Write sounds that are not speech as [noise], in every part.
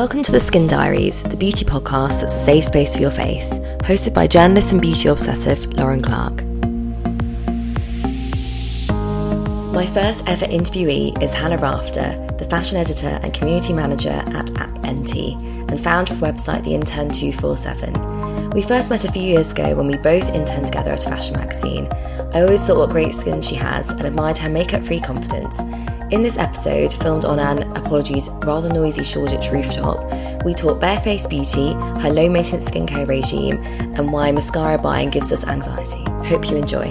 Welcome to the Skin Diaries, the beauty podcast that's a safe space for your face, hosted by journalist and beauty obsessive Lauren Clark. My first ever interviewee is Hannah Rafter, the fashion editor and community manager at App Enty and founder of website The Intern 247. We first met a few years ago when we both interned together at a fashion magazine. I always thought what great skin she has and admired her makeup free confidence. In this episode, filmed on an, apologies, rather noisy Shoreditch rooftop, we talk barefaced beauty, her low maintenance skincare regime, and why mascara buying gives us anxiety. Hope you enjoy.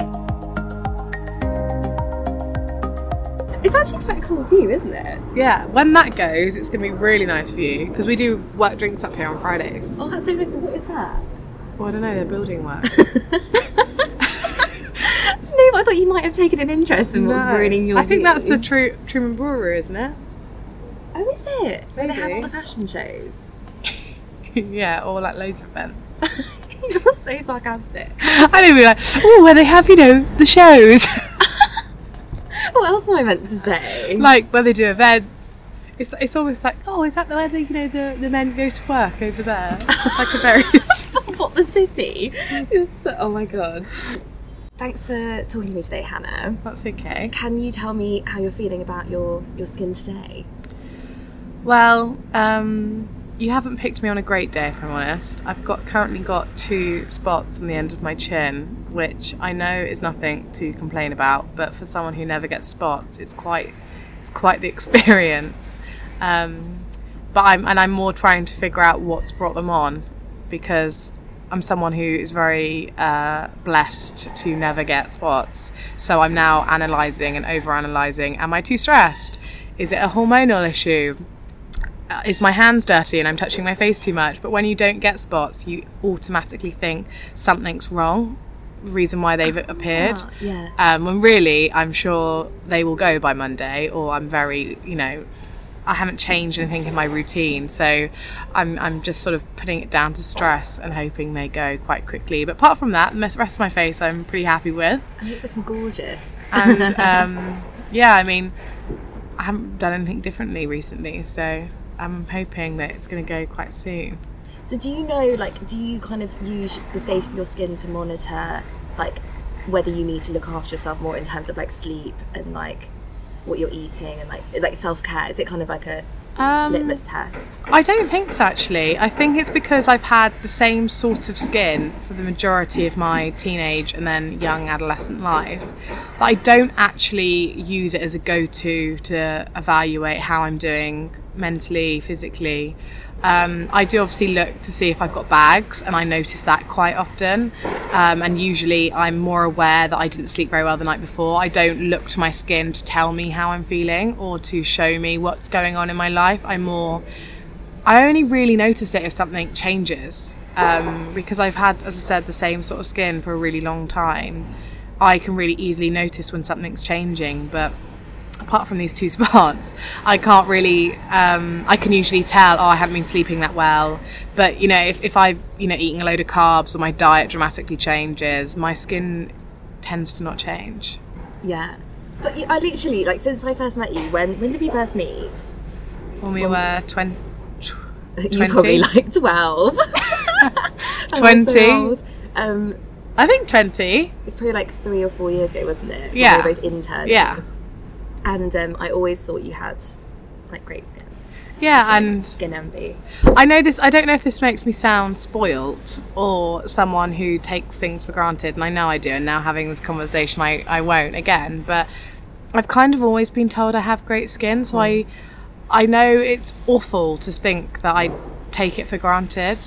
It's actually quite a cool view, isn't it? Yeah, when that goes, it's going to be really nice for you because we do work drinks up here on Fridays. Oh, that's so nice. What is that? Well, I don't know, they're building work. [laughs] I thought you might have taken an interest in what's No. ruining your I think view. that's the Tru- Truman Brewery, isn't it? Oh, is it? Where they have all the fashion shows. [laughs] yeah, or like loads of events. [laughs] You're so sarcastic. [laughs] I don't be like, oh, where they have, you know, the shows. What else am I meant to say? like where they do events. It's, it's always like, oh, is that the where they, you know, the, the men go to work over there? It's like a very... what the city? It's so, oh my god. Thanks for talking to me today, Hannah. That's okay. Can you tell me how you're feeling about your, your skin today? Well, um, you haven't picked me on a great day, if I'm honest. I've got currently got two spots on the end of my chin, which I know is nothing to complain about, but for someone who never gets spots, it's quite it's quite the [laughs] experience. Um, but I'm and I'm more trying to figure out what's brought them on, because I'm someone who is very uh, blessed to never get spots. So I'm now analysing and over-analysing. Am I too stressed? Is it a hormonal issue? uh, is my hands dirty and I'm touching my face too much? But when you don't get spots, you automatically think something's wrong. The reason why they've appeared. Ah, yeah. Um, when really, I'm sure they will go by Monday, or I'm very, you know, I haven't changed anything in my routine, so I'm I'm just sort of putting it down to stress and hoping they go quite quickly. But apart from that, the rest of my face, I'm pretty happy with. Think it's looking gorgeous. And [laughs] um, yeah, I mean, I haven't done anything differently recently, so I'm hoping that it's going to go quite soon. So do you know, like, do you kind of use the state of your skin to monitor, like, whether you need to look after yourself more in terms of like sleep and like what you're eating and like like self care? Is it kind of like a Um, litmus test? I don't think so, actually. I think it's because I've had the same sort of skin for the majority of my teenage and then young adolescent life. But I don't actually use it as a go to to evaluate how I'm doing mentally, physically. Um, I do obviously look to see if I've got bags, and I notice that quite often. Um, and usually, I'm more aware that I didn't sleep very well the night before. I don't look to my skin to tell me how I'm feeling or to show me what's going on in my life. I'm more I only really notice it if something changes um, because I've had, as I said, the same sort of skin for a really long time. I can really easily notice when something's changing, but apart from these two [laughs] spots, I can't really. Um, I can usually tell, oh, I haven't been sleeping that well. But you know, if if I you know eating a load of carbs or my diet dramatically changes, my skin tends to not change. Yeah. But I literally like since I first met you. When when did we first meet? When we Well- were twenty. [laughs] You probably like twelve. [laughs] So 20. Um, I think twenty. it's probably like three or four years ago, wasn't it? When Yeah. We were both interns. Yeah. And um, I always thought you had like great skin. Yeah, and Skin envy. I know this. I don't know if this makes me sound spoilt or someone who takes things for granted, and I know I do. And now having this conversation, I, I won't again. But I've kind of always been told I have great skin, so I I know it's awful to think that I take it for granted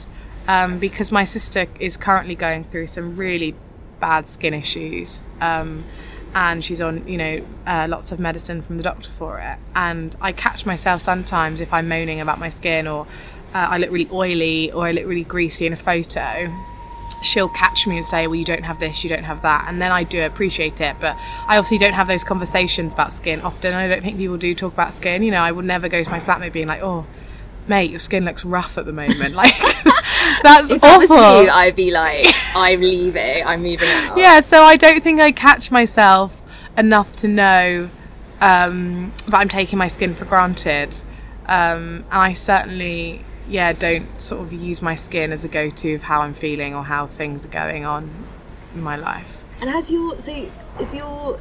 um, because my sister is currently going through some really bad skin issues. Um, and she's on, you know, uh, lots of medicine from the doctor for it. And I catch myself sometimes if I'm moaning about my skin or uh, I look really oily or I look really greasy in a photo. She'll catch me and say, Well, you don't have this, you don't have that. And then I do appreciate it. But I obviously don't have those conversations about skin often. I don't think people do talk about skin. You know, I would never go to my flatmate being like, Oh, mate, your skin looks rough at the moment. [laughs] Like, [laughs] that's If that awful. you, I'd be like, I'm leaving. I'm moving out. Yeah, so I don't think I catch myself enough to know um, that I'm taking my skin for granted. Um, and I certainly yeah, don't sort of use my skin as a go-to of how I'm feeling or how things are going on in my life. And has your so is your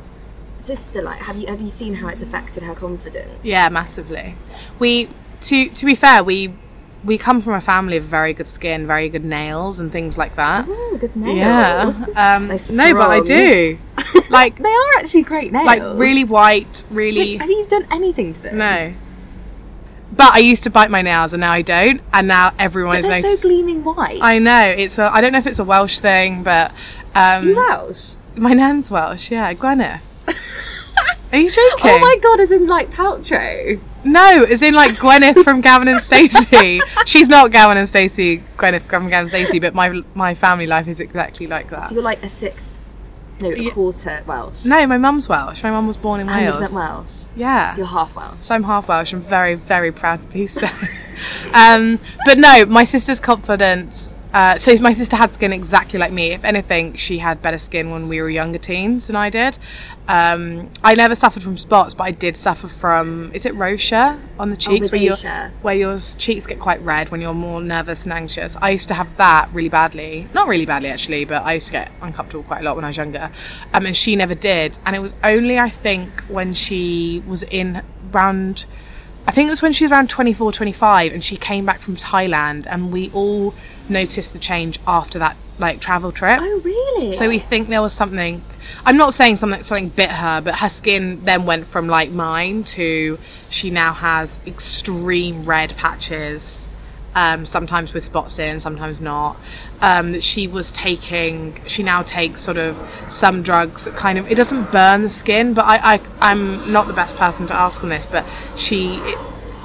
sister like have you have you seen how it's affected her confidence? Yeah, massively. We to to be fair, we we come from a family of very good skin, very good nails, and things like that. Oh, good nails. Yeah. Um, no, but I do. [laughs] Like They are actually great nails. like really white, really. Wait, have you done anything to them? No. But I used to bite my nails, and now I don't. And now everyone But is like, so gleaming white. I know it's. A, I don't know if it's a Welsh thing, but um, You Welsh? my nan's Welsh. Yeah, Gwyneth. [laughs] Are you joking? Oh my god, as in like Paltrow. No, as in like Gwyneth from Gavin and Stacey. [laughs] She's not Gavin and Stacey, Gwyneth from Gavin and Stacey, but my my family life is exactly like that. So you're like a sixth, no, a Yeah. quarter Welsh. No, my mum's Welsh. My mum was born in Wales. 100% Wales. Welsh. Yeah. So you're half Welsh. So I'm half Welsh. I'm very, very proud to be [laughs] so. um, but no, my sister's confidence. Uh, so my sister had skin exactly like me. If anything, she had better skin when we were younger teens than I did. Um, I never suffered from spots, but I did suffer from. Is it rosacea on the cheeks where your where your cheeks get quite red when you're more nervous and anxious? I used to have that really badly. Not really badly actually, but I used to get uncomfortable quite a lot when I was younger. Um, and she never did. And it was only I think when she was in round. I think it was when she was around 24, 25, and she came back from Thailand, and we all noticed the change after that like travel trip. Oh really? So we think there was something. I'm not saying something something bit her, but her skin then went from like mine to she now has extreme red patches. Um, sometimes with spots in, sometimes not. Um, that she was taking. She now takes sort of some drugs. that Kind of. It doesn't burn the skin, but I, I I'm not the best person to ask on this. But she. It,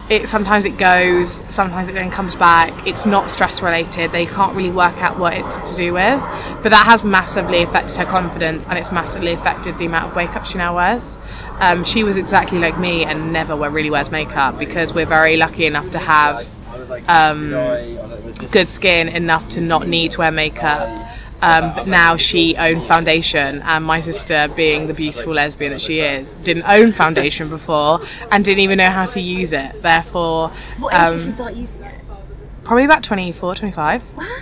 it sometimes it goes sometimes it then comes back. It's not stress related. They can't really work out what it's to do with. But that has massively affected her confidence and it's massively affected the amount of makeup she now wears. Um, she was exactly like me and never really wears makeup because we're very lucky enough to have um, good skin enough to not need to wear makeup um, but now she owns foundation, and my sister, being the beautiful lesbian that she is, didn't own foundation before and didn't even know how to use it. Therefore, So what age um, did she start using it? probably about 24, 25. Wow.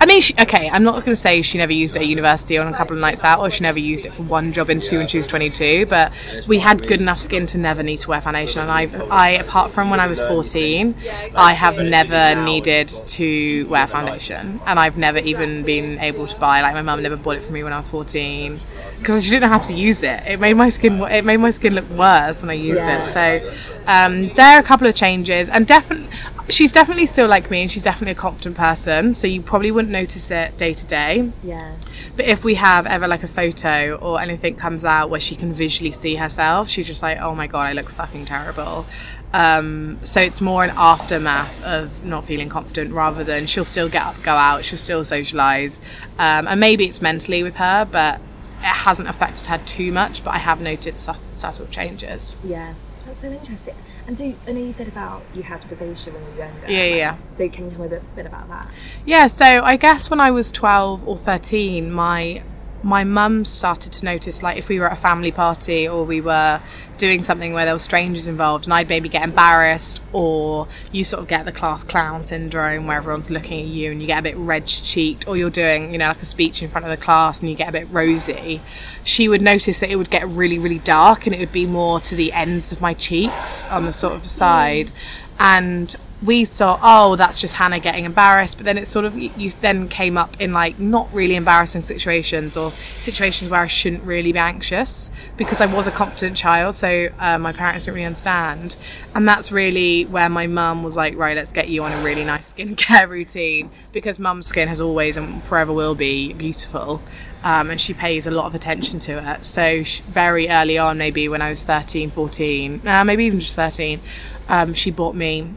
I mean, she, okay, I'm not going to say she never used it at university on a couple of nights out, or she never used it for one job interview when she was 22. But we had good enough skin to never need to wear foundation, and I, I apart from when I was 14, I have never needed to wear foundation, and I've never even been able to buy. Like my mum never bought it for me when I was 14 because she didn't know how to use it. It made my skin, it made my skin look worse when I used Yeah. it. So um, there are a couple of changes, and definitely. She's definitely still like me, and she's definitely a confident person. So you probably wouldn't notice it day to day. Yeah. But if we have ever like a photo or anything comes out where she can visually see herself, she's just like, "Oh my god, I look fucking terrible." Um, so it's more an aftermath of not feeling confident rather than she'll still get up, go out, she'll still socialize, um, and maybe it's mentally with her, but it hasn't affected her too much. But I have noted su- subtle changes. Yeah. That's so interesting. And so I know you said about you had rosacea when you were younger. Yeah, yeah. So can you tell me a bit, bit about that? Yeah, so I guess when I was 12 or 13, my my mum started to notice like if we were at a family party or we were doing something where there were strangers involved and I'd maybe get embarrassed or you sort of get the class clown syndrome where everyone's looking at you and you get a bit red cheeked or you're doing, you know, like a speech in front of the class and you get a bit rosy, she would notice that it would get really, really dark and it would be more to the ends of my cheeks on the sort of side. And we thought, oh, that's just Hannah getting embarrassed. But then it sort of you then came up in like not really embarrassing situations or situations where I shouldn't really be anxious because I was a confident child. So uh, my parents didn't really understand, and that's really where my mum was like, right, let's get you on a really nice skincare [laughs] routine because mum's skin has always and forever will be beautiful. Um, and she pays a lot of attention to it. So sh very early on, maybe when I was 13, 14, uh, maybe even just 13, um, she bought me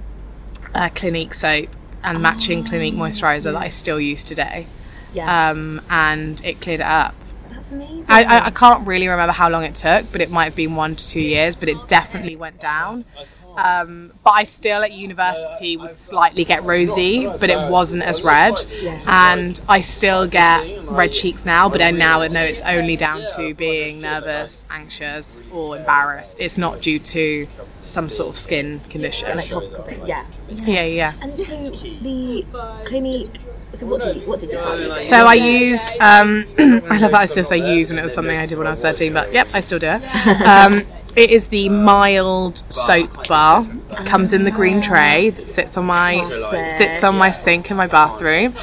uh, Clinique soap and matching Clinique moisturizer that I still use today. Yeah. Um, and it cleared it up. That's amazing. I, I, I can't really remember how long it took, but it might have been one to two years, but it definitely went down. Um, but I still at university would slightly get rosy, but it wasn't as red. And I still get red cheeks now, but I now know it's only down to being nervous, anxious, or embarrassed. It's not due to some sort of skin condition. Like topical thing, yeah. Yeah, yeah. And so the Clinique So what do you what did you start using? So I use. Um, [clears throat] I love that I still say use when it was something I did when I was thirteen, but yep, I still do it. [laughs] Um, it is the mild soap bar. Comes in the green tray that sits on my sits on my sink in my bathroom,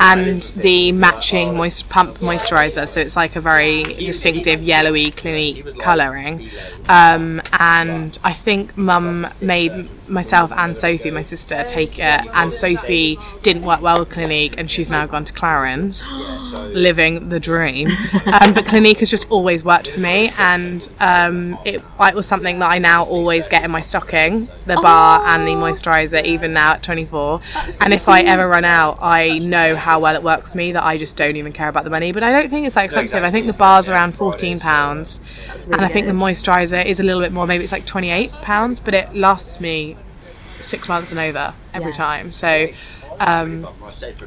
and the matching moist pump moisturizer. So it's like a very distinctive yellowy Clinique colouring. Um, and I think Mum made myself and Sophie, my sister, take it. And Sophie didn't work well with Clinique, and she's now gone to Clarins, [gasps] living the dream. Um, but Clinique has just always worked for me, and um, it, it was something that I now always get in my stocking, the bar and the moisturizer, even now at 24. And if I ever run out, I know how well it works for me that I just don't even care about the money. But I don't think it's that expensive. I think the bar's around 14 pounds, and I think the moisturizer is a little bit more. Maybe it's like 28 pounds, but it lasts me six months and over every Yeah. time. So. Um,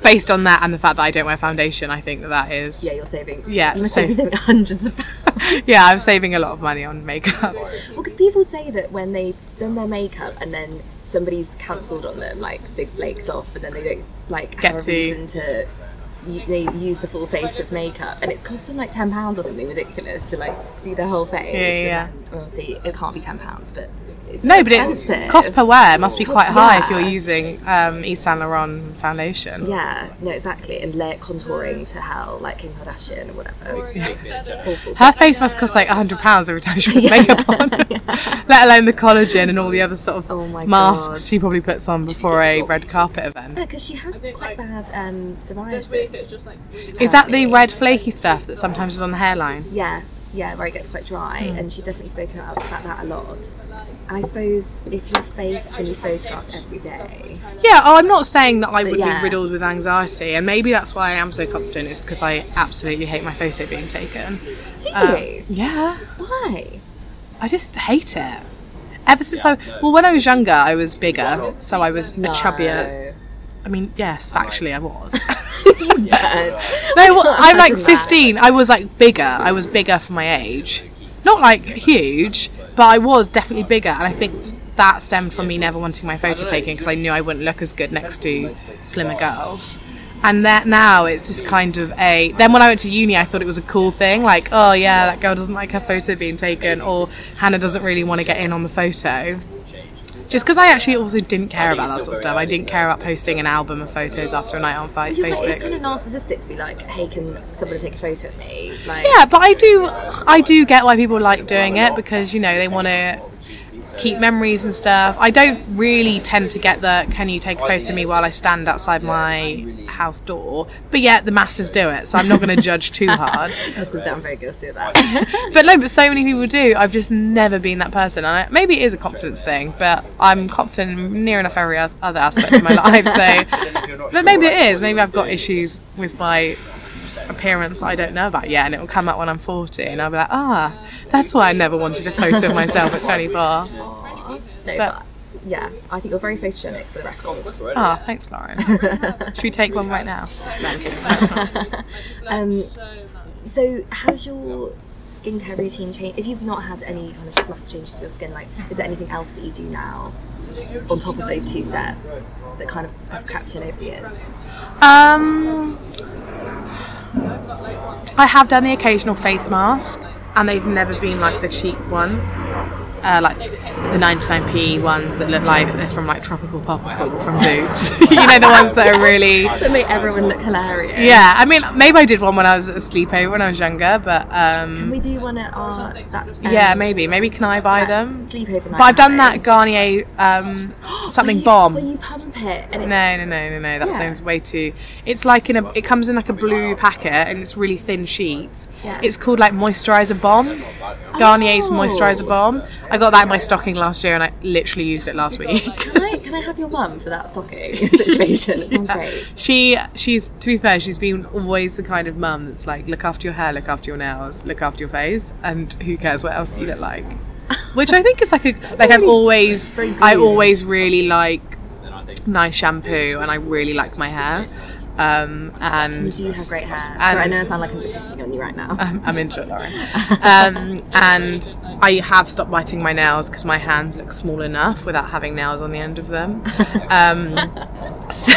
based on that and the fact that I don't wear foundation, I think that that is yeah, you're saving. Yeah, you must so- be saving [laughs] hundreds of pounds. yeah, I'm saving a lot of money on makeup. Well, because people say that when they've done their makeup and then somebody's cancelled on them, like they've flaked off, and then they don't like Get have to- a reason to. They use the full face of makeup, and it's cost them like ten pounds or something ridiculous to like do their whole face. Yeah, yeah, yeah. And then, obviously, it can't be ten pounds, but it's No, but it's cost per wear must be quite high if you're using um, Yves Saint Laurent foundation. Yeah, no, exactly, and layer contouring to hell, like Kim Kardashian or whatever. Awful. Her face must cost like hundred pounds every time she puts makeup on, [laughs] let alone the collagen and all the other sort of Oh my masks God. she probably puts on before a red carpet event. Yeah, because she has quite bad um, psoriasis. Is that the red flaky stuff that sometimes is on the hairline? Yeah, yeah, where it gets quite dry, Hmm. and she's definitely spoken about, about that a lot. And I suppose if your face is going to be photographed every day, Yeah, oh, I'm not saying that I would yeah. be riddled with anxiety, and maybe that's why I am so confident, is because I absolutely hate my photo being taken. do you? Um, yeah, Why? I just hate it. Ever since I, well, when I was younger, I was bigger, so I was a chubbier. I mean, yes, factually, I was. [laughs] [laughs] No. No, well, I'm like 15. I was like bigger. I was bigger for my age. Not like huge, but I was definitely bigger. And I think that stemmed from me never wanting my photo taken because I knew I wouldn't look as good next to slimmer girls. And that now it's just kind of a. Then when I went to uni, I thought it was a cool thing. Like, oh yeah, that girl doesn't like her photo being taken, or Hannah doesn't really want to get in on the photo. Just because I actually also didn't care about that sort of stuff. I didn't care about posting an album of photos after a night on fi- like, Facebook. it's kind of narcissistic to be like, hey, can somebody take a photo of me? Like, Yeah, but I do, I do get why people like doing it because you know they want to keep memories and stuff. I don't really tend to get the "Can you take a photo of me while I stand outside my house door?" But yet the masses do it, so I'm not going [laughs] to judge too hard. I was going to say I'm very guilty of that. [laughs] But no, but so many people do. I've just never been that person, and I, maybe it is a confidence thing. But I'm confident in near enough every other aspect of my [laughs] life. So, but maybe it is. Maybe I've got issues with my appearance that I don't know about yet, and it will come out when I'm 40, and I'll be like, ah, that's why I never wanted a photo of myself at 24. [laughs] no, But- but, yeah, I think you're very photogenic for the record. Ah, thanks, Lauren. [laughs] Should we take one right now? No, I'm kidding. That's not. Um, so has your skincare routine changed? If you've not had any kind of massive changes to your skin, like, is there anything else that you do now on top of those two steps that kind of have crept in over the years? Um, I have done the occasional face mask, and they've never been like the cheap ones, uh, like the 99p ones that look like it's from like Tropical Popical from Boots. [laughs] you know the ones that are really. [laughs] That make everyone look hilarious. Yeah, I mean, maybe I did one when I was at a sleepover when I was younger, but Can um, we do one at our that? Um, yeah, maybe. Maybe can I buy them? Sleepover night. But I've done that Garnier um, [gasps] something you- bomb. When you pump it and it, No, no, no, no, no. That Yeah. sounds way too. It's like in a. It comes in like a blue packet and it's really thin sheets. Yeah. It's called like moisturizer bomb. Garnier's Oh. moisturizer bomb. I got that in my stocking last year and I literally used it last week. Can I can I have your mum for that stocking [laughs] situation? It sounds [laughs] great. She, she's to be fair, she's been always the kind of mum that's like, look after your hair, look after your nails, look after your face, and who cares what else you look like. [laughs] which I think is like a like I've always I always really like nice shampoo and I really like my hair. Um, and You have great hair. and- Sorry, I know I sound like I'm just hitting on you right now. I'm, I'm into it, Lauren. Um, and I have stopped biting my nails because my hands look small enough without having nails on the end of them. [laughs] Um, so,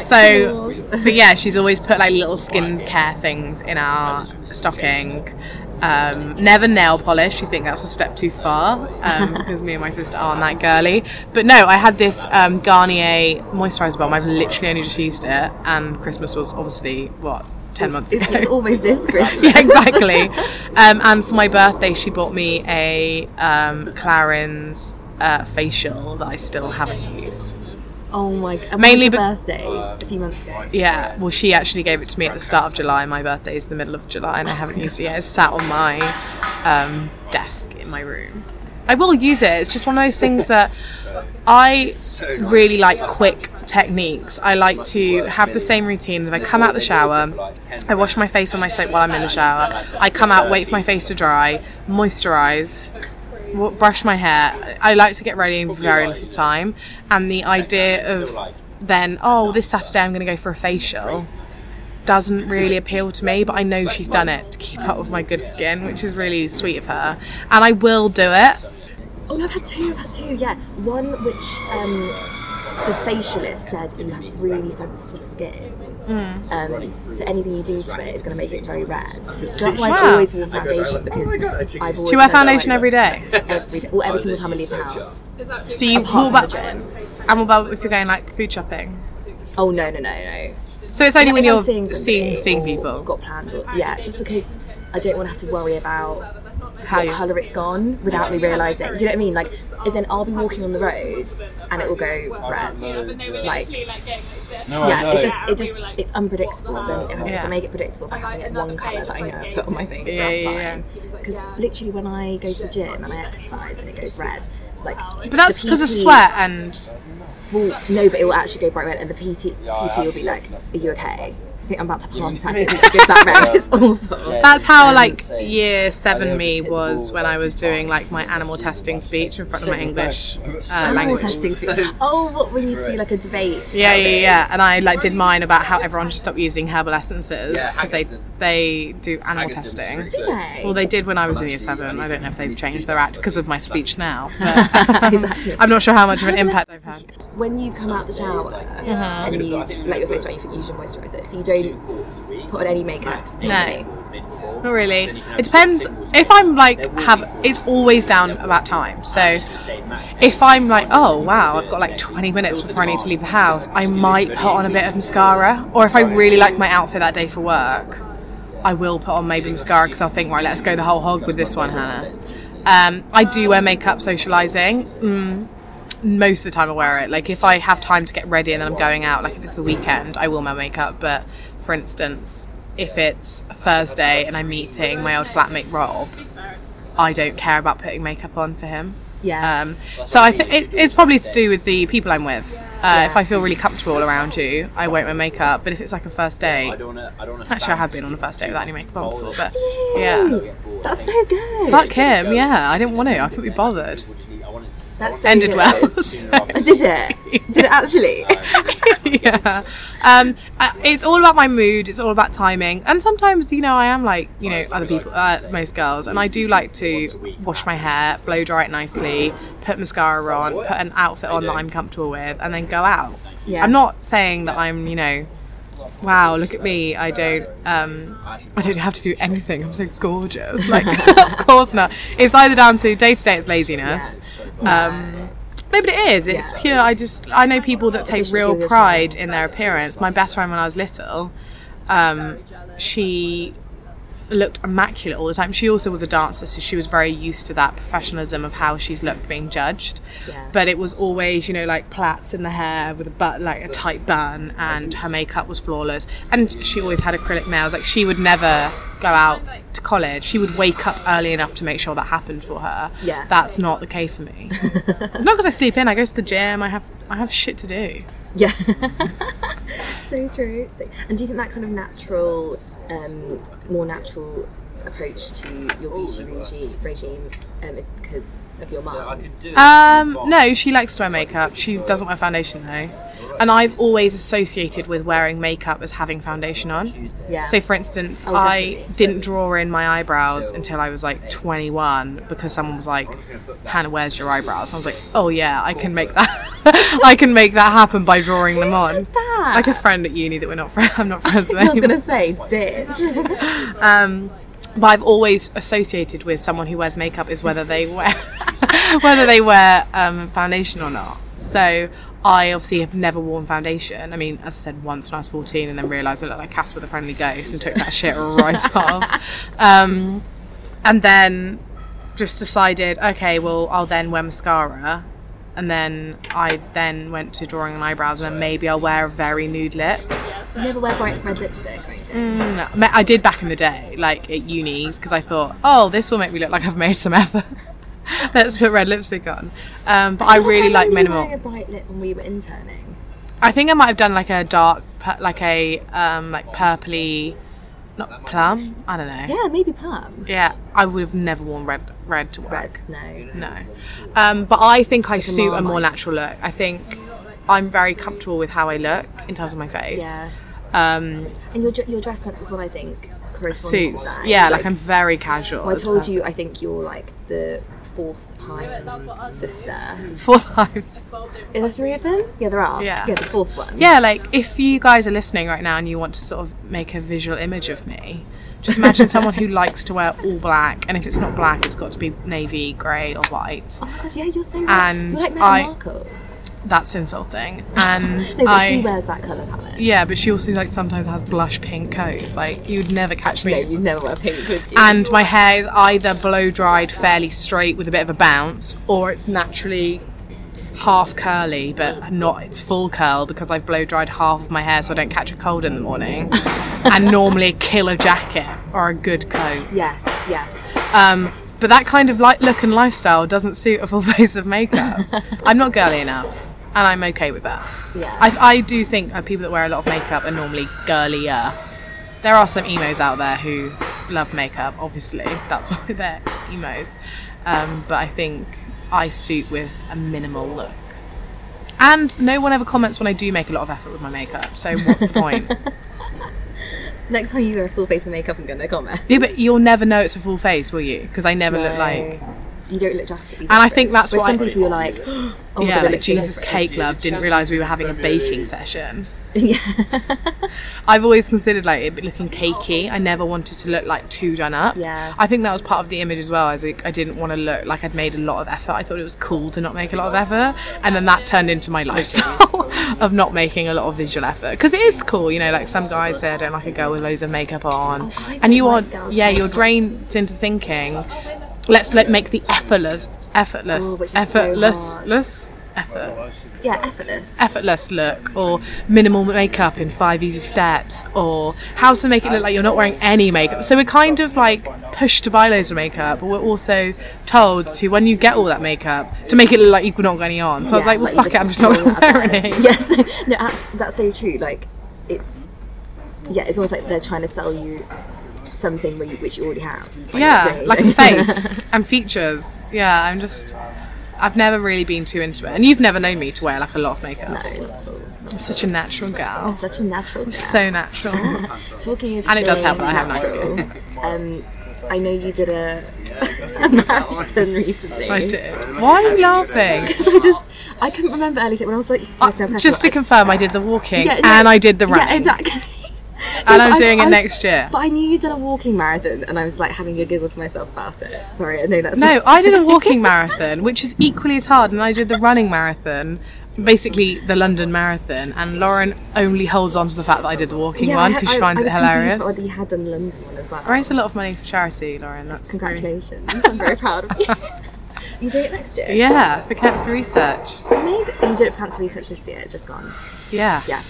so, claws. so yeah, she's always put like little skincare things in our stocking. Um, never nail polish. She thinks that's a step too far um, [laughs] because me and my sister aren't that girly. But no, I had this um, Garnier moisturizer balm. I've literally only just used it, and Christmas was obviously what ten months It's, ago. it's always this [laughs] Christmas. yeah, exactly. [laughs] Um, and for my birthday, she bought me a um, Clarins uh, facial that I still haven't used. Oh my god. Mainly Mainly be- birthday a few months ago. Yeah, well, she actually gave it to me at the start of July. My birthday is the middle of July, and I haven't used it yet. It's sat on my um, desk in my room. I will use it. It's just one of those things that [laughs] I really like quick techniques. I like to have the same routine. If I come out the shower, I wash my face on my soap while I'm in the shower. I come out, wait for my face to dry, moisturize, brush my hair. I like to get ready in very little time. And the idea of then, oh, this Saturday I'm going to go for a facial doesn't really appeal to me, but I know she's done it to keep up with my good skin, which is really sweet of her. And I will do it. Oh no, I've had two. I've had two. Yeah, one which um, the facialist said you have really sensitive skin. Mm. Um, so anything you do to it is going to make it very red. So that's why Wow. I always wore foundation because I've always Do you wear said that I foundation every day? Every day, well, every single time I leave the house. So you Apart what about, gym. and what about if you're going like food shopping? Oh no, no, no, no. So it's only when If you're seeing seeing somebody seeing people. got plans or yeah, just because I don't want to have to worry about How what colour it's gone without me realising. Do you know what I mean? Like, as in, I'll be walking on the road and it will go red. Like, yeah, it's just, it just, it's unpredictable. So then, if I- if Yeah. I make it predictable by having it one colour that I know I put on my face, Yeah, that's yeah, fine. Because literally, when I go to the gym and I exercise and it goes red, like, But that's because of sweat and Well, no, but it will actually go bright red, and the PT, PT will be like, "Are you okay?" I think I'm about to pass out because that red is awful. That's how like year seven me was when I was doing like my animal testing speech in front of my English uh, Animal language. testing speech. Oh, what we need to do like a debate. Yeah, type yeah, yeah. And I like did mine about how everyone should stop using herbal essences because they they do animal testing. Do they? Well, they did when I was in year seven. I don't know if they've changed their act because of my speech now. [laughs] But [laughs] Exactly. I'm not sure how much of an impact they've had. when you come out the shower Uh-huh. and you let your face dry, you use your moisturiser, so you don't put on any makeup. No. Not really. It depends. If I'm like have, it's always down about time. So if I'm like, oh wow, I've got like 20 minutes before I need to leave the house, I might put on a bit of mascara. Or if I really like my outfit that day for work, I will put on maybe mascara because I'll think, right, let's go the whole hog with this one, Hannah. Um, I do wear makeup socializing. Mm, most of the time I wear it. Like if I have time to get ready and then I'm going out, like if it's the weekend, I will wear makeup. But for instance, if it's Thursday and I'm meeting my old flatmate Rob, I don't care about putting makeup on for him. Yeah. Um, so I think it, it's probably to do with the people I'm with. Uh, If I feel really comfortable around you, I won't wear makeup. But if it's like a first date, I don't want to. actually I have been on a first date without any makeup on before. But yeah, That's so good. fuck him. Yeah, I didn't want to. I couldn't be bothered. That's so Ended good. well. so- [laughs] Did it? Did it actually? [laughs] [laughs] yeah. Um, it's all about my mood. It's all about timing. And sometimes, you know, I am like, you know, other people, uh, most girls, and I do like to wash my hair, blow dry it nicely, put mascara on, put an outfit on that I'm comfortable with, and then go out. Yeah. I'm not saying that I'm, you know, wow, look at me. I don't, um, I don't have to do anything. I'm so gorgeous. Like, [laughs] of course not. It's either down to day to day, it's laziness. Um, no, but it is. It's pure. I just I know people that take real pride in their appearance. My best friend when I was little, um, she looked immaculate all the time. She also was a dancer, so she was very used to that professionalism of how she's looked being judged. Yeah. But it was always, you know, like plaits in the hair with a but like a tight bun, and her makeup was flawless. And she always had acrylic nails. Like she would never go out to college. She would wake up early enough to make sure that happened for her. Yeah. That's not the case for me. [laughs] it's not because I sleep in. I go to the gym. I have I have shit to do. [laughs] Yeah. so true. So, and do you think that kind of natural, um, more natural approach to your beauty regime, regime um, is because of your mum. Um, no, she likes to wear makeup. She doesn't wear foundation though. And I've always associated with wearing makeup as having foundation on. Yeah. So, for instance, Oh, I didn't draw in my eyebrows until I was like 21 because someone was like, "Hannah, where's your eyebrows?" I was like, "Oh yeah, I can make that. [laughs] I can make that happen by drawing them on." that? Like a friend at uni that we're not friends. [laughs] I'm not friends with. [laughs] I was anymore. gonna say, did. Um, but I've always associated with someone who wears makeup is whether they wear [laughs] whether they wear um, foundation or not. So I obviously have never worn foundation. I mean, as I said, once when I was 14 and then realised I looked like Casper the Friendly Ghost and took that shit right [laughs] off. Um, and then just decided, okay, well, I'll then wear mascara. And then I then went to drawing on eyebrows and then maybe I'll wear a very nude lip. So you never wear bright red lipstick or anything? Mm, I did back in the day, like at unis, because I thought, oh, this will make me look like I've made some effort. [laughs] Let's put red lipstick on. Um, but I really like wearing a minimal. bright lip when we were interning. I think I might have done like a dark, like a um, like purpley, not plum. I don't know. Yeah, maybe plum. Yeah, I would have never worn red red to work. Red, no. No. Um, but I think I like a suit a more natural look. I think I'm very comfortable with how I look in terms of my face. Yeah. Um, And your your dress sense is what I think suits. Yeah, like, I'm very casual. Well, I told you, I think you're like the fourth Haim sister. four times. Are there three of them? Yeah, there are. Yeah. Yeah, the fourth one. Yeah, like if you guys are listening right now and you want to sort of make a visual image of me, just imagine someone who likes to wear all black, and if it's not black, it's got to be navy, grey, or white. Oh my god, yeah, you're so right. And you're like Meghan I- Markle. That's insulting. And No, I, she wears that colour palette. yeah, but she also like sometimes has blush pink coats. Like you'd never catch me. No, you'd never wear pink, would you? and my hair is either blow dried fairly straight with a bit of a bounce, or it's naturally half curly, but not its full curl because I've blow dried half of my hair so I don't catch a cold in the morning. [laughs] and normally a killer jacket or a good coat. yes, yeah. Um, but that kind of like look and lifestyle doesn't suit a full [laughs] face of makeup. [laughs] I'm not girly enough, and I'm okay with that. Yeah. I, I do think people that wear a lot of makeup are normally girlier. There are some emos out there who love makeup, obviously. That's [laughs] why they're emos. Um, but I think I suit with a minimal look. And no one ever comments when I do make a lot of effort with my makeup, so what's the point? [laughs] Next time you wear a full face of makeup, I'm going to comment. yeah, but you'll never know it's a full face, will you? Because I never look like. You don't look drastically And I think that's With what some people you're like, [gasps] [gasps] oh my yeah, god, like Jesus. Cake Love didn't realise we were having a baking session. [laughs] yeah. [laughs] I've always considered like it looking cakey. I never wanted to look like too done up. Yeah. I think that was part of the image as well. As like, I didn't want to look like I'd made a lot of effort. I thought it was cool to not make a lot of effort, and then that turned into my lifestyle [laughs] of not making a lot of visual effort because it is cool. You know, like some guys say I don't like a girl with loads of makeup on, Oh, and you don't are girls yeah, you're drained into thinking. Let's let make the effortless, effortless, Oh, so effortless, less effort yeah, effortless. effortless look or minimal makeup in five easy steps or how to make it look like you're not wearing any makeup so we're kind of like pushed to buy loads of makeup but we're also told to when you get all that makeup to make it look like you've not got any on so I was like well you fuck it I'm just not roll going to wear of. Yes, [laughs] no, that's so true. Like, it's yeah, it's almost like they're trying to sell you something which you already have. Like, yeah like a [laughs] face and features yeah I'm just I've never really been too into it and you've never known me to wear like a lot of makeup no, not at all. I'm such a natural girl Such a natural. girl. so natural [laughs] Talking of And it does being help that I have nice natural, Um, I know you did a, a [laughs] marathon recently. I did why are you laughing Because I just I couldn't remember earlier when I was like Uh, just to confirm, I did the walking Yeah, no, and I did the running. Yeah, exactly. And I'm I- doing I it was- next year. But I knew you'd done a walking marathon, and I was like having a giggle to myself about it. Sorry, I know that's No, I did a [laughs] walking marathon, which is equally as hard, and I did the running marathon, basically the London Marathon. And Lauren only holds on to the fact that I did the walking Yeah, one because she finds I it was confused hilarious. about you had done London one as well. I raised a lot of money for charity, Lauren. That's great. Congratulations! I'm very proud of you. [laughs] you do it next year. Yeah, for cancer research. Amazing. You did it for cancer research this year, just gone. Yeah. Yeah.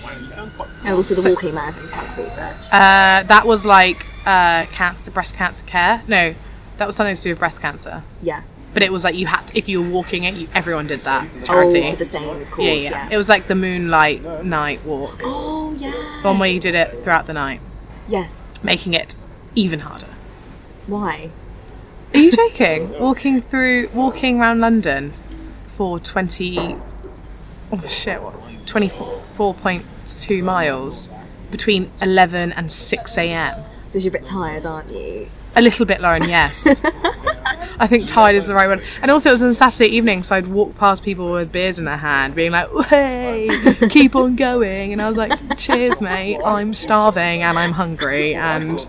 And also the walking marathon for cancer research. Uh, that was like uh, cancer, breast cancer care. No, that was something to do with breast cancer. Yeah. But it was like you had, if you were walking it, you, everyone did that charity. Oh, the same cause. yeah, yeah, It was like the moonlight night walk. Oh yeah. One where you did it throughout the night, Yes. making it even harder. Why? Are you joking? walking through, walking around London for 20, oh shit, what? 24.2 miles between 11 and 6 a.m. So you're a bit tired, aren't you? A little bit, Lauren, yes. [laughs] I think tired is the right one. And also, it was on Saturday evening, so I'd walk past people with beers in their hand, being like, hey, keep on going. And I was like, cheers, mate. I'm starving and I'm hungry and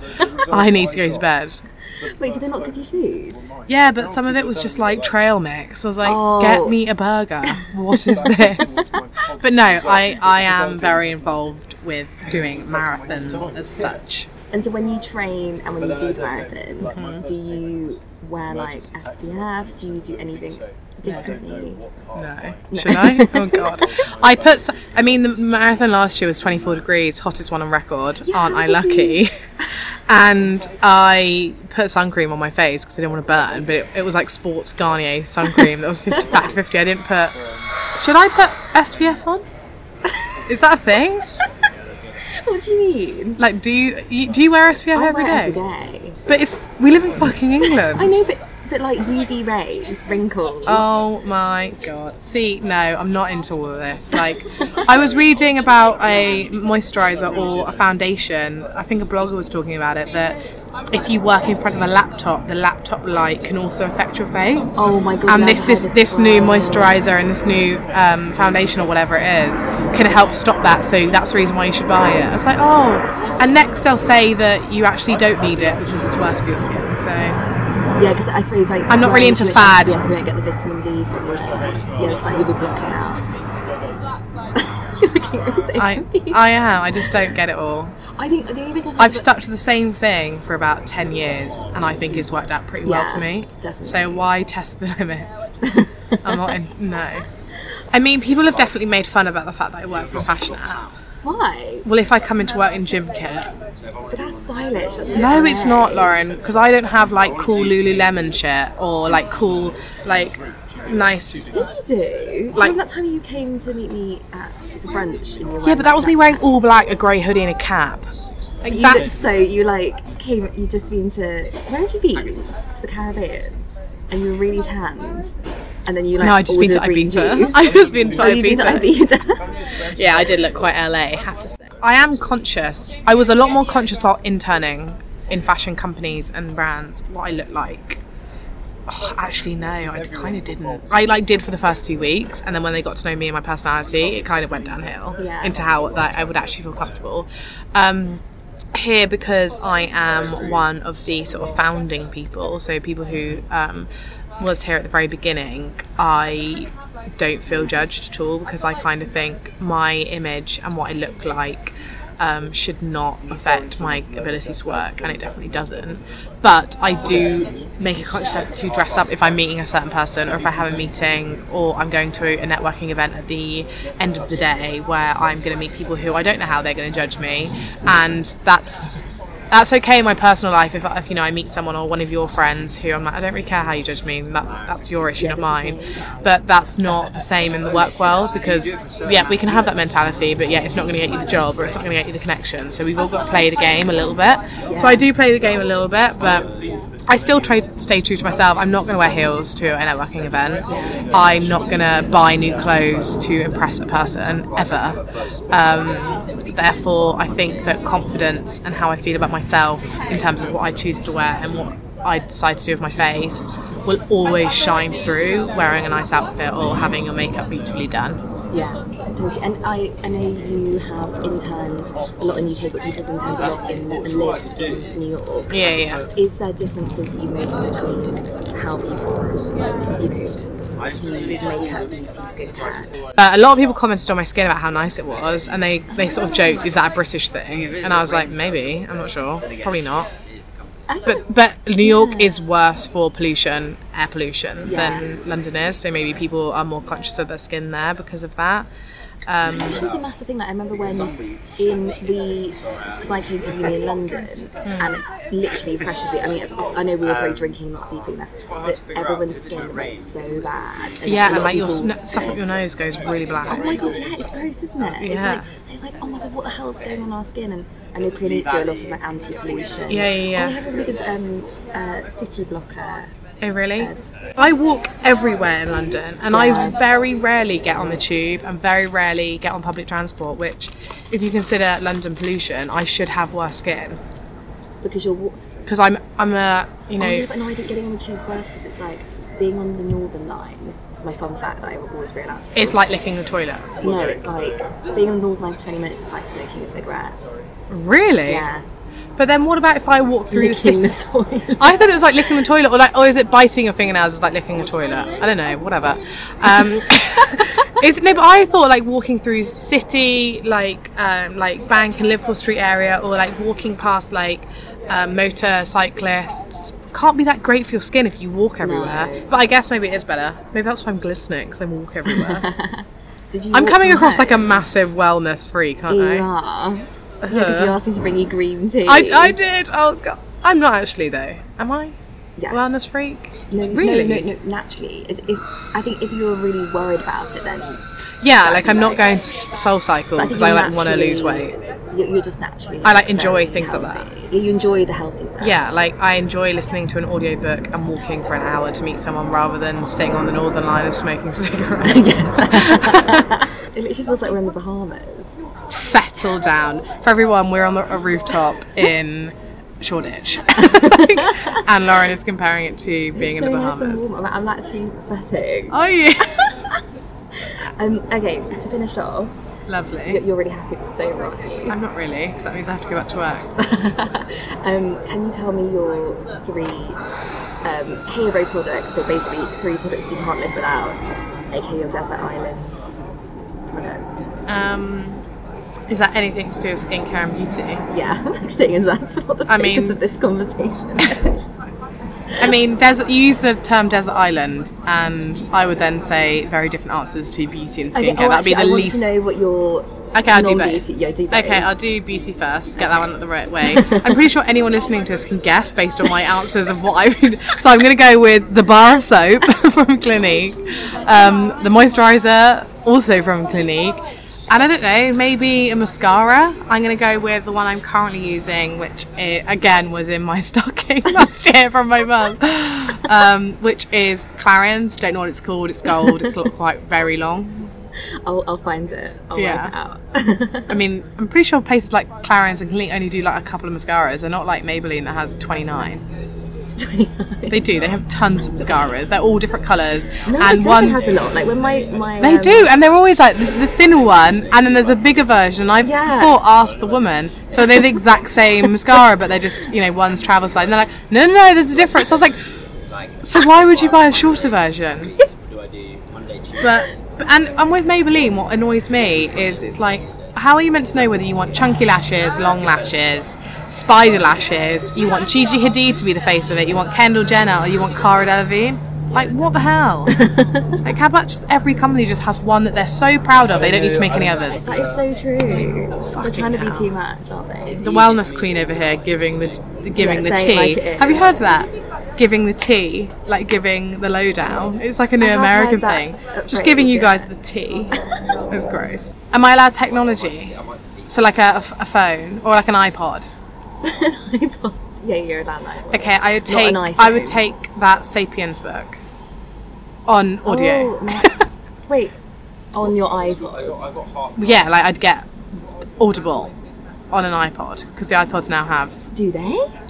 I need to go to bed. [laughs] Wait, did they not give you food? Yeah, but some of it was just like trail mix. I was like, Oh. get me a burger. What is this? [laughs] but no, I, I am very involved with doing marathons as such. And so when you train and when you do the marathon, Mm-hmm. do you wear like SPF? Do you do anything differently? No. Should I? [laughs] Oh god. I put. I mean, the marathon last year was 24 degrees, hottest one on record. Yeah, Aren't I did lucky? And I put sun cream on my face because I didn't want to burn. But it, it was like Sports Garnier sun cream that was 50 factor 50. I didn't put. Should I put SPF on? [laughs] Is that a thing? What do you mean? Like, do you, you do you wear SPF I every wear day? every day. But it's we live in fucking England. I know, but but like UV rays, wrinkles. Oh my god. See, no, I'm not into all of this. Like, I was reading about a moisturizer or a foundation. I think a blogger was talking about it that if you work in front of a laptop, the laptop light can also affect your face. Oh my God, And this is heard this new moisturizer and this new um, foundation or whatever it is can help stop that. So that's the reason why you should buy it. It's like, oh. And next they'll say that you actually don't need it because it's worse for your skin. So Yeah, because I suppose like I'm not really into fad. SPF, you won't get the vitamin D from the yeah, it's like you'll be blocking out. [laughs] You're looking at me so I confused. I am. I just don't get it all. I think the only reason I I've stuck to the same thing for about 10 years and I think it's worked out pretty well Yeah, for me. definitely. So why test the [laughs] limits? [laughs] I'm not in, no. I mean, people have definitely made fun about the fact that I work for a fashion app. Why? Well, if I come into work in gym kit. But that's stylish. That's No, it's not, Lauren, because I don't have like cool Lululemon shit or like cool, like nice. Yeah, you do. Like- Like that time you came to meet me at for brunch in your Yeah, but that was me wearing all black, a grey hoodie, and a cap. Like You that's so you like came. You just been to where did you be? To the Caribbean, and you were really tanned. And then you like No, I just been to Ibiza. [laughs] I just been to oh, you've been to Ibiza. [laughs] Ibiza. Yeah, I did look quite LA, I have to say. I am conscious. I was a lot more conscious while interning in fashion companies and brands what I look like. Oh, actually, no, I kind of didn't. I like did for the first two weeks, and then when they got to know me and my personality, it kind of went downhill Yeah. into how like, I would actually feel comfortable. Um, here because I am one of the sort of founding people, so people who um, was here at the very beginning, I don't feel judged at all because I kind of think my image and what I look like um, should not affect my ability to work, and it definitely doesn't. But I do make a conscious effort to dress up if I'm meeting a certain person, or if I have a meeting, or I'm going to a networking event at the end of the day where I'm going to meet people who I don't know how they're going to judge me, and that's that's okay in my personal life if, if you know I meet someone or one of your friends who I'm like I don't really care how you judge me that's that's your issue not mine. But that's not the same in the work world because yeah we can have that mentality but yeah it's not going to get you the job or it's not going to get you the connection. So we've all got to play the game a little bit. So I do play the game a little bit but I still try stay true to myself. I'm not going to wear heels to a networking event. I'm not going to buy new clothes to impress a person ever. Um, therefore I think that confidence and how I feel about myself in terms of what I choose to wear and what I decide to do with my face will always shine through wearing a nice outfit or having your makeup beautifully done. Yeah, totally. And I, I know you have interned a lot in the UK, but you've also interned a lot in and lived in New York. Yeah, yeah. Is there differences that you notice between how people, you know, use makeup, beauty, skincare? Uh, a lot of people commented on my skin about how nice it was, and they, they sort of joked, "Is that a British thing?" And I was like, "Maybe, I'm not sure, probably not." But but New York is worse for pollution, air pollution, Yeah. than London is. So maybe people are more conscious of their skin there because of that. Um, Pollution's a massive thing. Like I remember when in the because I came to uni in London and it literally fresh as we. I mean, I know we were probably drinking not sleeping enough, but everyone's skin went so bad. And yeah, and like your sn- stuff up your nose goes really black. Oh my god, yeah, it's gross, isn't it? It's Yeah. like it's like, oh my god, what the hell's going on our skin? And I know Clinique do a lot of like anti-pollution. Yeah, yeah, yeah. Oh, they have a really good um, uh, city blocker. Oh, really? I walk everywhere in London and I very rarely get on the tube and very rarely get on public transport, which, if you consider London pollution, I should have worse skin. Because you're, Because I'm, I'm a, you oh, know, oh yeah, but no, I think getting on the tube's worse because it's like being on the Northern Line. It's my fun fact that I always realise. it's like licking the toilet. No, it's like being on the Northern Line for 20 minutes is like smoking a cigarette. Really? Yeah. But then what about if I walk through Licking the the toilet. I thought it was like licking the toilet, or like, or is it biting your fingernails is like licking a toilet? I don't know, whatever. Um, [laughs] it's no, but I thought like walking through city, like um, like Bank and Liverpool Street area, or like walking past like um, motor cyclists. Can't be that great for your skin if you walk everywhere. No. But I guess maybe it is better. Maybe that's why I'm glistening because I walk everywhere. [laughs] Did you I'm walk coming across like a massive wellness freak, aren't You I? Yeah, because you uh-huh. asked me to bring you green tea. I, I did. Oh god, I'm not actually though. Am I? Yes. Wellness freak? No, really? No, no, no, naturally. If, if, I think if you were really worried about it, then Yeah, like I'm not going to Soul Cycle because I like want to lose weight. You're, just naturally. I, like, enjoy things like that. You enjoy the healthy stuff. Yeah, like I enjoy listening to an audiobook and walking for an hour to meet someone rather than sitting on the Northern Line and smoking [laughs] cigarettes. [laughs] It literally feels like we're in the Bahamas. Settle down. For everyone, we're on the, a rooftop in Shoreditch. [laughs] and Lauren is comparing it to being in so the nice Bahamas. warm. I'm, I'm actually sweating. Oh yeah. [laughs] [laughs] Um, okay, to finish off, you're, Lovely. you're really happy to say Rocky. I'm not really, because that means I have to go back to work. Um, can you tell me your three um, hero products? So basically, three products you can't live without, aka your desert island products. Um, is that anything to do with skincare and beauty? Yeah, [laughs] seeing as that's what the I focus mean- of this conversation [laughs] is. I mean, desert. You use the term desert island, and I would then say very different answers to beauty and skincare. Okay, oh, That'd be actually, the I least. want to know what your Okay, I'll do both. Yeah, do both. Okay, I'll do beauty first. Get that one the right way. [laughs] I'm pretty sure anyone listening to this can guess based on my answers of what I would. So I'm going to go with the bar of soap from Clinique, um, the moisturizer also from Clinique, and I don't know, maybe a mascara. I'm going to go with the one I'm currently using, which again was in my [laughs] stocking last year from my mum, um, which is Clarins. Don't know what it's called. It's gold. It's not quite very long. I'll, I'll find it. I'll Yeah. work it out. I mean, I'm pretty sure places like Clarins and Clinique only do like a couple of mascaras. They're not like Maybelline that has 29. 29. [laughs] They do. They have tons of mascaras. They're all different colours. No, and one one. has a lot. Like when my my They um, do, and they're always like the, the thinner one, and then there's a bigger version. I've Yeah. before asked the woman, so they're the exact same mascara, but they're just you know one's travel size. And they're like, no, no, no, there's a difference. I was like, so why would you buy a shorter version? But and and with Maybelline, what annoys me is it's like, how are you meant to know whether you want chunky lashes, long lashes, spider lashes? You want Gigi Hadid to be the face of it? You want Kendall Jenner, or you want Cara Delevingne? Like what the hell? [laughs] like how about just every company just has one that they're so proud of they don't need to make any others? That is so true. They're Fucking trying to be hell. too much, aren't they? The wellness queen over here giving the giving Yeah, the tea. like Have you heard that? Giving the tea, like giving the lowdown. It's like a new American thing. Just giving phrase, you yeah. guys the tea. It's gross. Am I allowed technology? So like a, a phone or like an iPod? [laughs] an iPod. Yeah, you're allowed that. Okay, I would Not take an I would take that Sapiens book on oh, audio. Oh, no. [laughs] Wait, on your iPod. Yeah, like I'd get Audible on an iPod because the iPods now have Do they?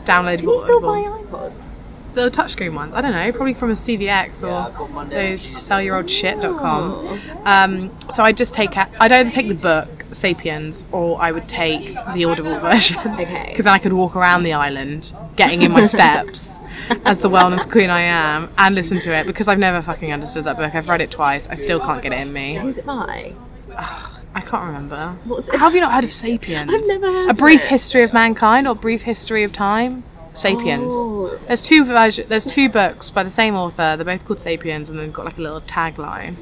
downloadable. Can you still Audible. buy iPods? The touchscreen ones. I don't know, probably from a CeX or those sellyouroldshit.com. Um, so I'd just take a- I'd either take the book Sapiens or I would take the Audible [laughs] version. Okay. Because then I could walk around the island, getting in my [laughs] steps. As the wellness queen I am, and listen to it because I've never fucking understood that book. I've read it twice. I still can't get it in me. Who's it by? I can't remember. What's it- How have you not heard of Sapiens? I've never heard A of brief it. history of mankind or brief history of time. Sapiens. Oh. There's two version. There's two books by the same author. They're both called Sapiens, and they've got like a little tagline.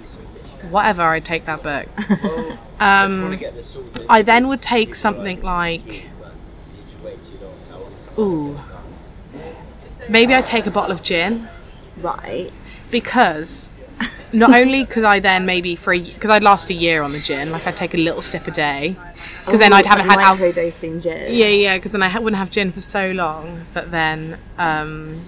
whatever, I'd take that book. [laughs] Um, I then would take something like, ooh, maybe I'd take a bottle of gin Right. because [laughs] not only could I then maybe for because I'd last a year on the gin, like I'd take a little sip a day, because then I'd haven't had alcohol. microdosing gin. Yeah, yeah, because then I ha- wouldn't have gin for so long that then um,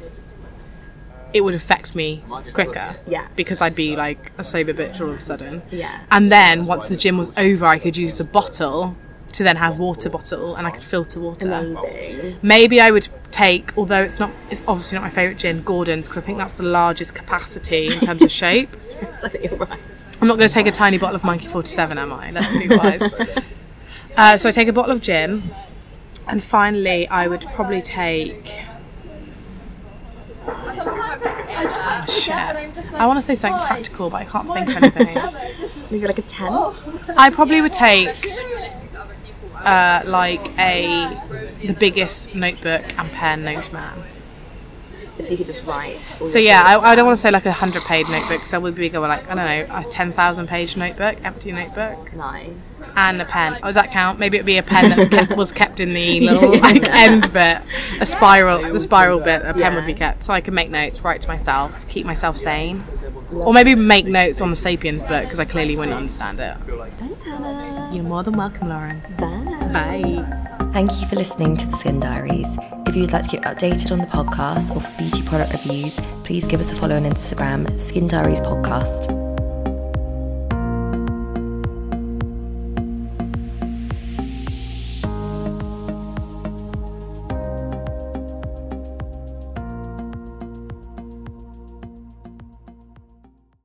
it would affect me quicker. Yeah. Because I'd be like a sober bitch all of a sudden. Yeah. And then once the gin was over, I could use the bottle to then have water bottle and I could filter water. Amazing. Maybe I would take, although it's not, it's obviously not my favourite gin, Gordon's, because I think that's the largest capacity in terms of shape. [laughs] so you're right. I'm not going to take a tiny bottle of Monkey 47, am I? Let's be wise. [laughs] uh, so I take a bottle of gin, and finally, I would probably take. Oh, shit. I want to say something practical, but I can't think of anything. [laughs] Maybe like a tent. I probably would take uh, like a the biggest notebook and pen known to man. So you could just write. all So yeah, I, I don't want to say like a hundred page notebook. So I would be going like I don't know a ten thousand page notebook, empty notebook, Nice. and a pen. Oh, does that count? Maybe it'd be a pen that kept, was kept in the [laughs] little like end bit, a spiral, the spiral bit. A pen would be kept, so I can make notes, write to myself, keep myself sane, or maybe make notes on the Sapiens book because I clearly wouldn't understand it. Thanks, Hannah. You're more than welcome, Lauren. Bye. Bye. Thank you for listening to the Skin Diaries. If you would like to keep updated on the podcast or for beauty product reviews, please give us a follow on Instagram, Skin Diaries Podcast.